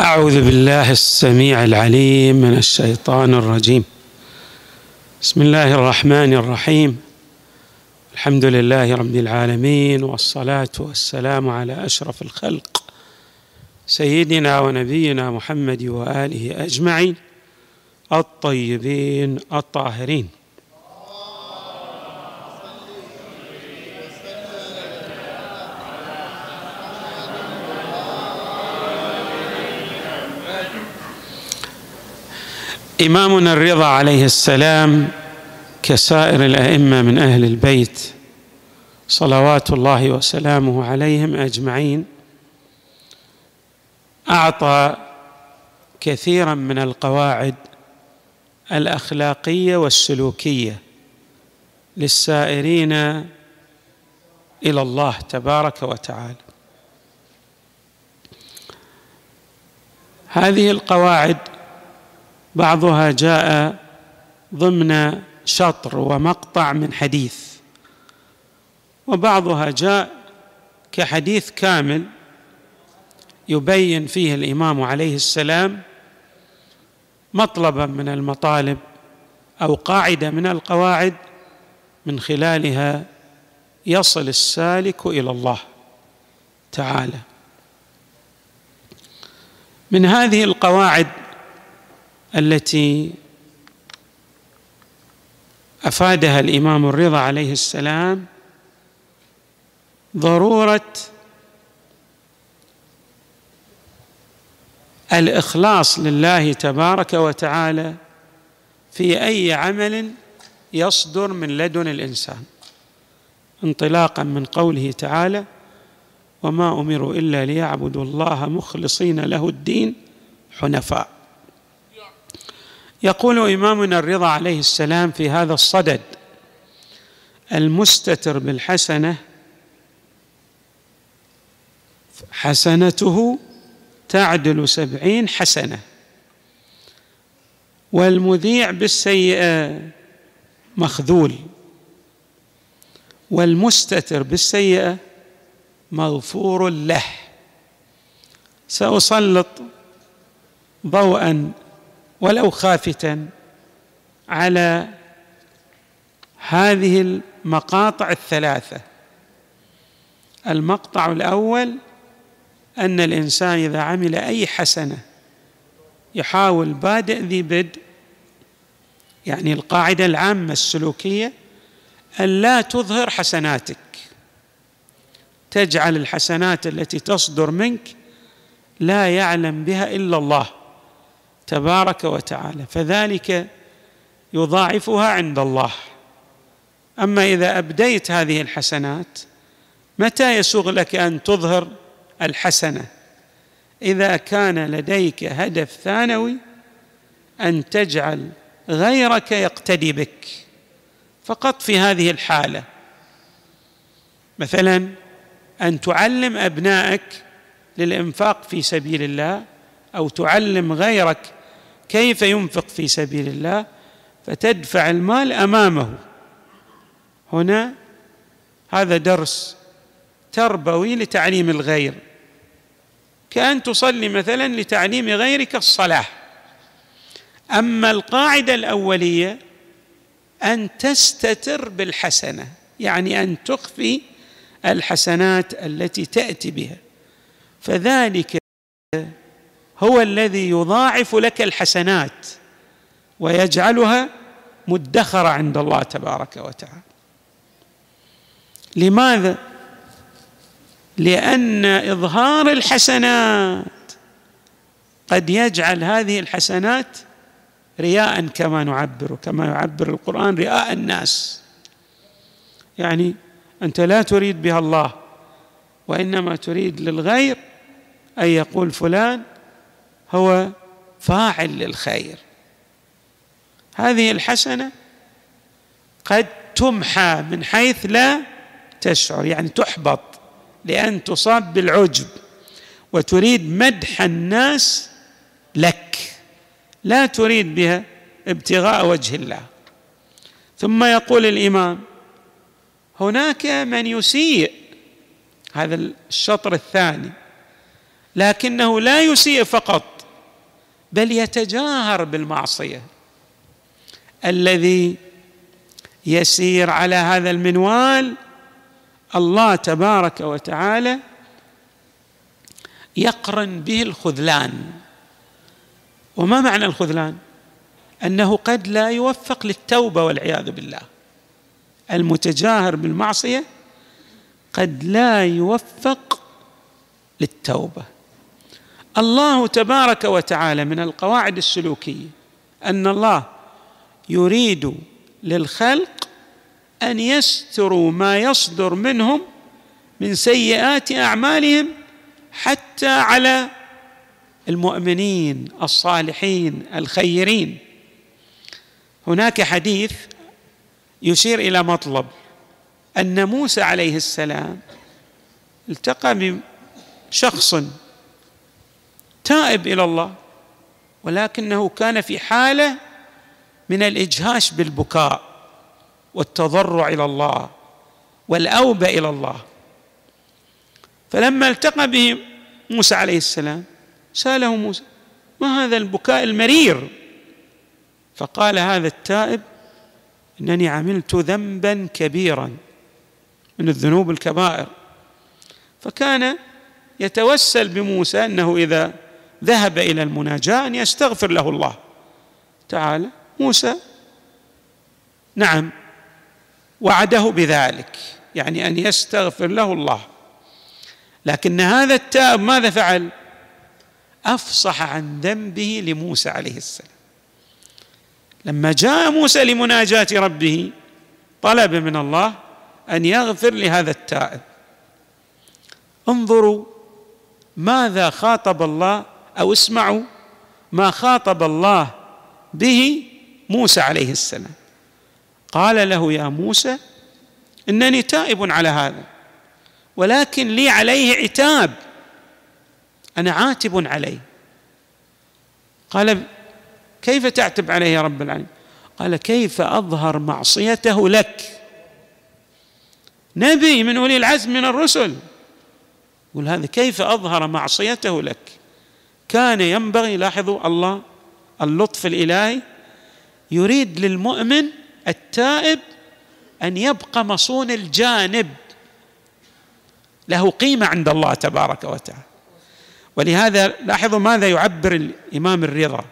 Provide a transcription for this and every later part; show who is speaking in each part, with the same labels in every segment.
Speaker 1: أعوذ بالله السميع العليم من الشيطان الرجيم. بسم الله الرحمن الرحيم. الحمد لله رب العالمين والصلاة والسلام على أشرف الخلق. سيدنا ونبينا محمد وآله أجمعين الطيبين الطاهرين. إمامنا الرضا عليه السلام كسائر الأئمة من أهل البيت صلوات الله وسلامه عليهم أجمعين أعطى كثيرا من القواعد الأخلاقية والسلوكية للسائرين إلى الله تبارك وتعالى. هذه القواعد بعضها جاء ضمن شطر ومقطع من حديث وبعضها جاء كحديث كامل يبين فيه الإمام عليه السلام مطلبا من المطالب أو قاعدة من القواعد من خلالها يصل السالك إلى الله تعالى. من هذه القواعد التي أفادها الإمام الرضا عليه السلام ضرورة الإخلاص لله تبارك وتعالى في أي عمل يصدر من لدن الإنسان انطلاقا من قوله تعالى وما أمروا إلا ليعبدوا الله مخلصين له الدين حنفاء. يقول إمامنا الرضا عليه السلام في هذا الصدد المستتر بالحسنة حسنته تعدل سبعين حسنة والمذيع بالسيئة مخذول والمستتر بالسيئة مغفور له. سأسلط ضوءا ولو خافتا على هذه المقاطع الثلاثة. المقطع الأول أن الإنسان إذا عمل أي حسنة يحاول بادئ ذي بدء يعني القاعدة العامة السلوكية أن لا تظهر حسناتك. تجعل الحسنات التي تصدر منك لا يعلم بها إلا الله. تبارك وتعالى فذلك يضاعفها عند الله. أما إذا أبديت هذه الحسنات متى يسوغ لك أن تظهر الحسنة؟ إذا كان لديك هدف ثانوي أن تجعل غيرك يقتدي بك فقط في هذه الحالة. مثلا أن تعلم أبنائك للإنفاق في سبيل الله أو تعلم غيرك كيف ينفق في سبيل الله؟ فتدفع المال أمامه. هنا هذا درس تربوي لتعليم الغير. كأن تصلي مثلا لتعليم غيرك الصلاة. أما القاعدة الأولية أن تستتر بالحسنة يعني أن تخفي الحسنات التي تأتي بها. فذلك هو الذي يضاعف لك الحسنات ويجعلها مدخرة عند الله تبارك وتعالى. لماذا؟ لأن إظهار الحسنات قد يجعل هذه الحسنات رياء كما نعبر كما يعبر القرآن رياء الناس. يعني أنت لا تريد بها الله وإنما تريد للغير أن يقول فلان هو فاعل للخير. هذه الحسنة قد تمحى من حيث لا تشعر يعني تحبط لأن تصاب بالعجب وتريد مدح الناس لك لا تريد بها ابتغاء وجه الله. ثم يقول الإمام هناك من يسيء هذا الشطر الثاني لكنه لا يسيء فقط بل يتجاهر بالمعصية. الذي يسير على هذا المنوال الله تبارك وتعالى يقرن به الخذلان. وما معنى الخذلان؟ أنه قد لا يوفق للتوبة والعياذ بالله. المتجاهر بالمعصية قد لا يوفق للتوبة. الله تبارك وتعالى من القواعد السلوكية أن الله يريد للخلق أن يستروا ما يصدر منهم من سيئات أعمالهم حتى على المؤمنين الصالحين الخيرين. هناك حديث يشير إلى مطلب أن موسى عليه السلام التقى بشخص تائب إلى الله ولكنه كان في حالة من الإجهاش بالبكاء والتضرع إلى الله والأوبة إلى الله. فلما التقى به موسى عليه السلام سأله موسى ما هذا البكاء المرير؟ فقال هذا التائب أنني عملت ذنبا كبيرا من الذنوب الكبائر. فكان يتوسل بموسى أنه إذا ذهب إلى المناجاة أن يستغفر له الله. تعالى موسى. نعم وعده بذلك يعني أن يستغفر له الله. لكن هذا التائب ماذا فعل؟ أفصح عن ذنبه لموسى عليه السلام. لما جاء موسى لمناجاة ربه طلب من الله أن يغفر لهذا التائب. انظروا ماذا خاطب الله أو اسمعوا ما خاطب الله به موسى عليه السلام. قال له يا موسى إنني تائب على هذا ولكن لي عليه عتاب أنا عاتب عليه. قال كيف تعتب عليه يا رب العالمين؟ قال كيف أظهر معصيته لك؟ نبي من أولي العزم من الرسل. يقول هذا كيف أظهر معصيته لك؟ كان ينبغي لاحظوا الله اللطف الإلهي يريد للمؤمن التائب أن يبقى مصون الجانب. له قيمة عند الله تبارك وتعالى. ولهذا لاحظوا ماذا يعبر الإمام الرضا؟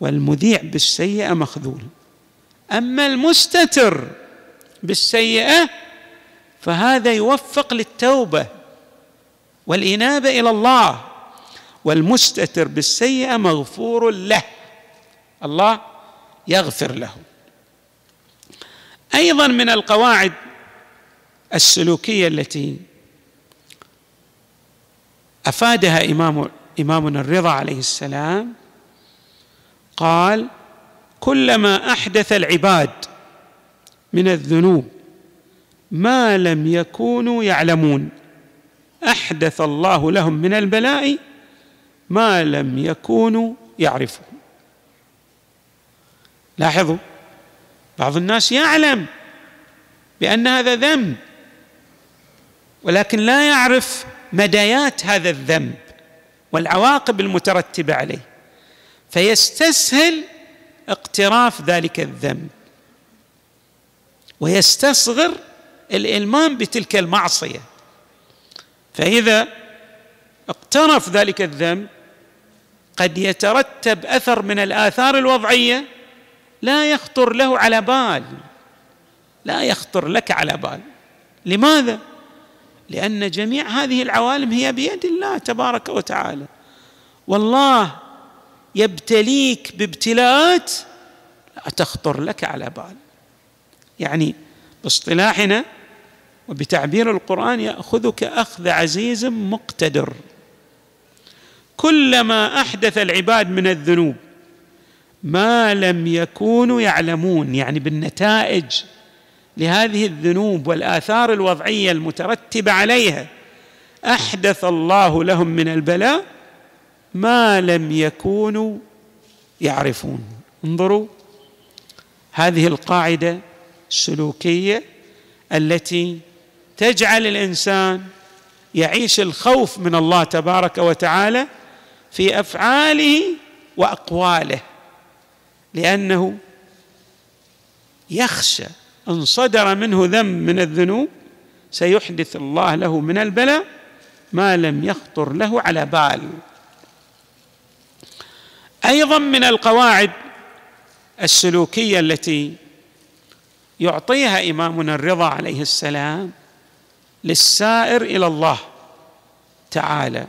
Speaker 1: والمذيع بالسيئة مخذول. أما المستتر بالسيئة فهذا يوفق للتوبة والإنابة إلى الله. والمستتر بالسيئة مغفور له. الله يغفر له. أيضا من القواعد السلوكية التي أفادها إمام إمامنا الرضا عليه السلام قال كلما أحدث العباد من الذنوب ما لم يكونوا يعلمون أحدث الله لهم من البلاء ما لم يكونوا يعرفون. لاحظوا بعض الناس يعلم بأن هذا ذنب ولكن لا يعرف مدايات هذا الذنب والعواقب المترتبه عليه. فيستسهل اقتراف ذلك الذنب ويستصغر الإلمام بتلك المعصية. فإذا اقترف ذلك الذنب قد يترتب أثر من الآثار الوضعية لا يخطر له على بال لا يخطر لك على بال. لماذا؟ لأن جميع هذه العوالم هي بيد الله تبارك وتعالى. والله يبتليك بابتلاءات لا تخطر لك على بال. يعني باصطلاحنا وبتعبير القرآن يأخذك أخذ عزيز مقتدر. كلما أحدث العباد من الذنوب ما لم يكونوا يعلمون يعني بالنتائج لهذه الذنوب والآثار الوضعية المترتبة عليها أحدث الله لهم من البلاء ما لم يكونوا يعرفون. انظروا هذه القاعدة السلوكية التي تجعل الإنسان يعيش الخوف من الله تبارك وتعالى في أفعاله وأقواله لأنه يخشى أن صدر منه ذنب من الذنوب سيحدث الله له من البلاء ما لم يخطر له على بال. أيضا من القواعد السلوكية التي يعطيها إمامنا الرضا عليه السلام للسائر إلى الله تعالى.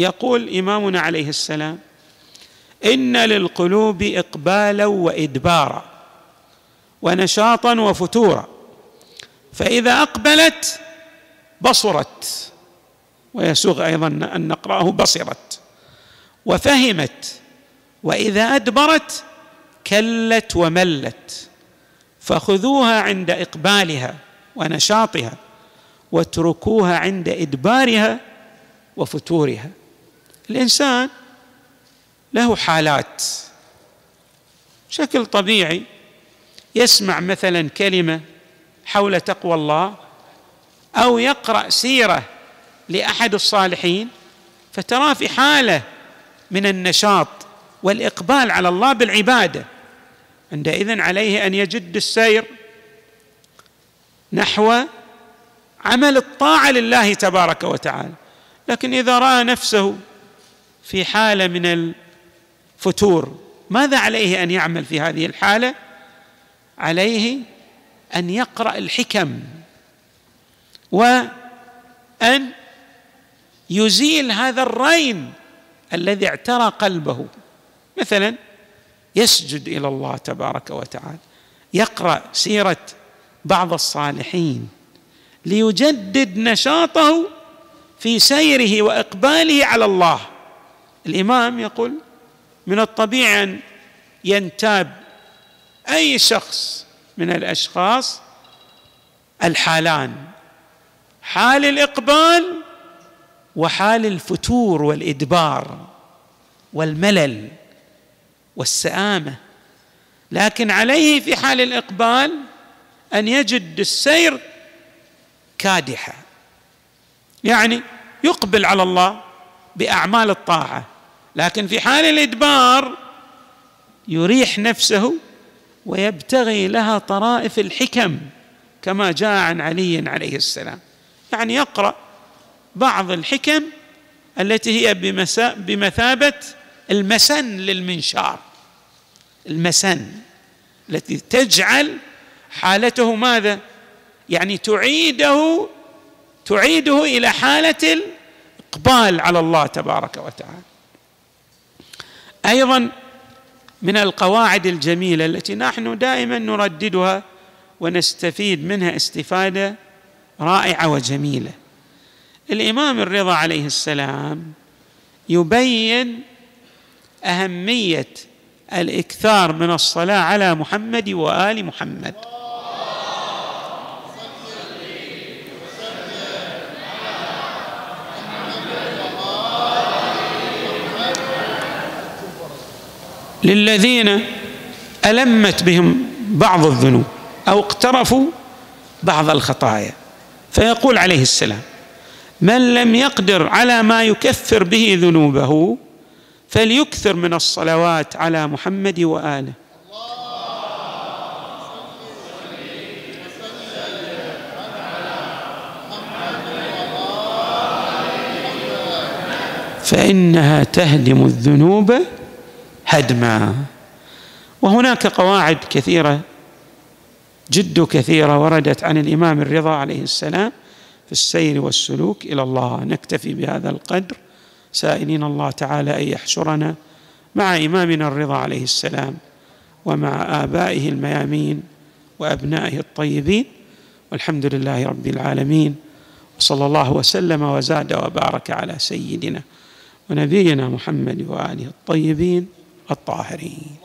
Speaker 1: يقول إمامنا عليه السلام إن للقلوب إقبالا وإدبارا ونشاطا وفتورا فإذا أقبلت بصرت ويسوغ أيضا أن نقرأه بصرت وفهمت وإذا أدبرت كلت وملت فخذوها عند إقبالها ونشاطها واتركوها عند إدبارها وفتورها. الإنسان له حالات. بشكل طبيعي يسمع مثلا كلمة حول تقوى الله أو يقرأ سيرة لأحد الصالحين فتراه في حالة من النشاط والإقبال على الله بالعبادة. عندئذ عليه أن يجد السير نحو عمل الطاعة لله تبارك وتعالى. لكن إذا رأى نفسه في حالة من الفتور. ماذا عليه أن يعمل في هذه الحالة؟ عليه أن يقرأ الحكم وأن يزيل هذا الرين الذي اعترى قلبه. مثلا يسجد إلى الله تبارك وتعالى يقرأ سيرة بعض الصالحين ليجدد نشاطه في سيره وإقباله على الله. الإمام يقول من الطبيعي أن ينتاب أي شخص من الأشخاص الحالان حال الإقبال وحال الفتور والإدبار والملل والسآمة. لكن عليه في حال الإقبال أن يجد السير كادحا يعني يقبل على الله بأعمال الطاعة. لكن في حال الإدبار يريح نفسه ويبتغي لها طرائف الحكم كما جاء عن علي عليه السلام. يعني يقرأ بعض الحكم التي هي بمثابة المسن للمنشار. المسن التي تجعل حالته ماذا؟ يعني تعيده تعيده إلى حالة الإقبال على الله تبارك وتعالى. أيضا من القواعد الجميلة التي نحن دائما نرددها ونستفيد منها استفادة رائعة وجميلة. الإمام الرضا عليه السلام يبين أهمية الإكثار من الصلاة على محمد وآل محمد. للذين ألمت بهم بعض الذنوب أو اقترفوا بعض الخطايا. فيقول عليه السلام من لم يقدر على ما يكفر به ذنوبه فليكثر من الصلوات على محمد وآله. فإنها تهدم الذنوب هدما وهناك قواعد كثيرة جد كثيرة وردت عن الإمام الرضا عليه السلام في السير والسلوك إلى الله. نكتفي بهذا القدر. سائلين الله تعالى أن يحشرنا مع إمامنا الرضا عليه السلام ومع آبائه الميامين وأبنائه الطيبين. والحمد لله رب العالمين. وصلى الله وسلم وزاد وبارك على سيدنا ونبينا محمد وآله الطيبين. الطاهرين.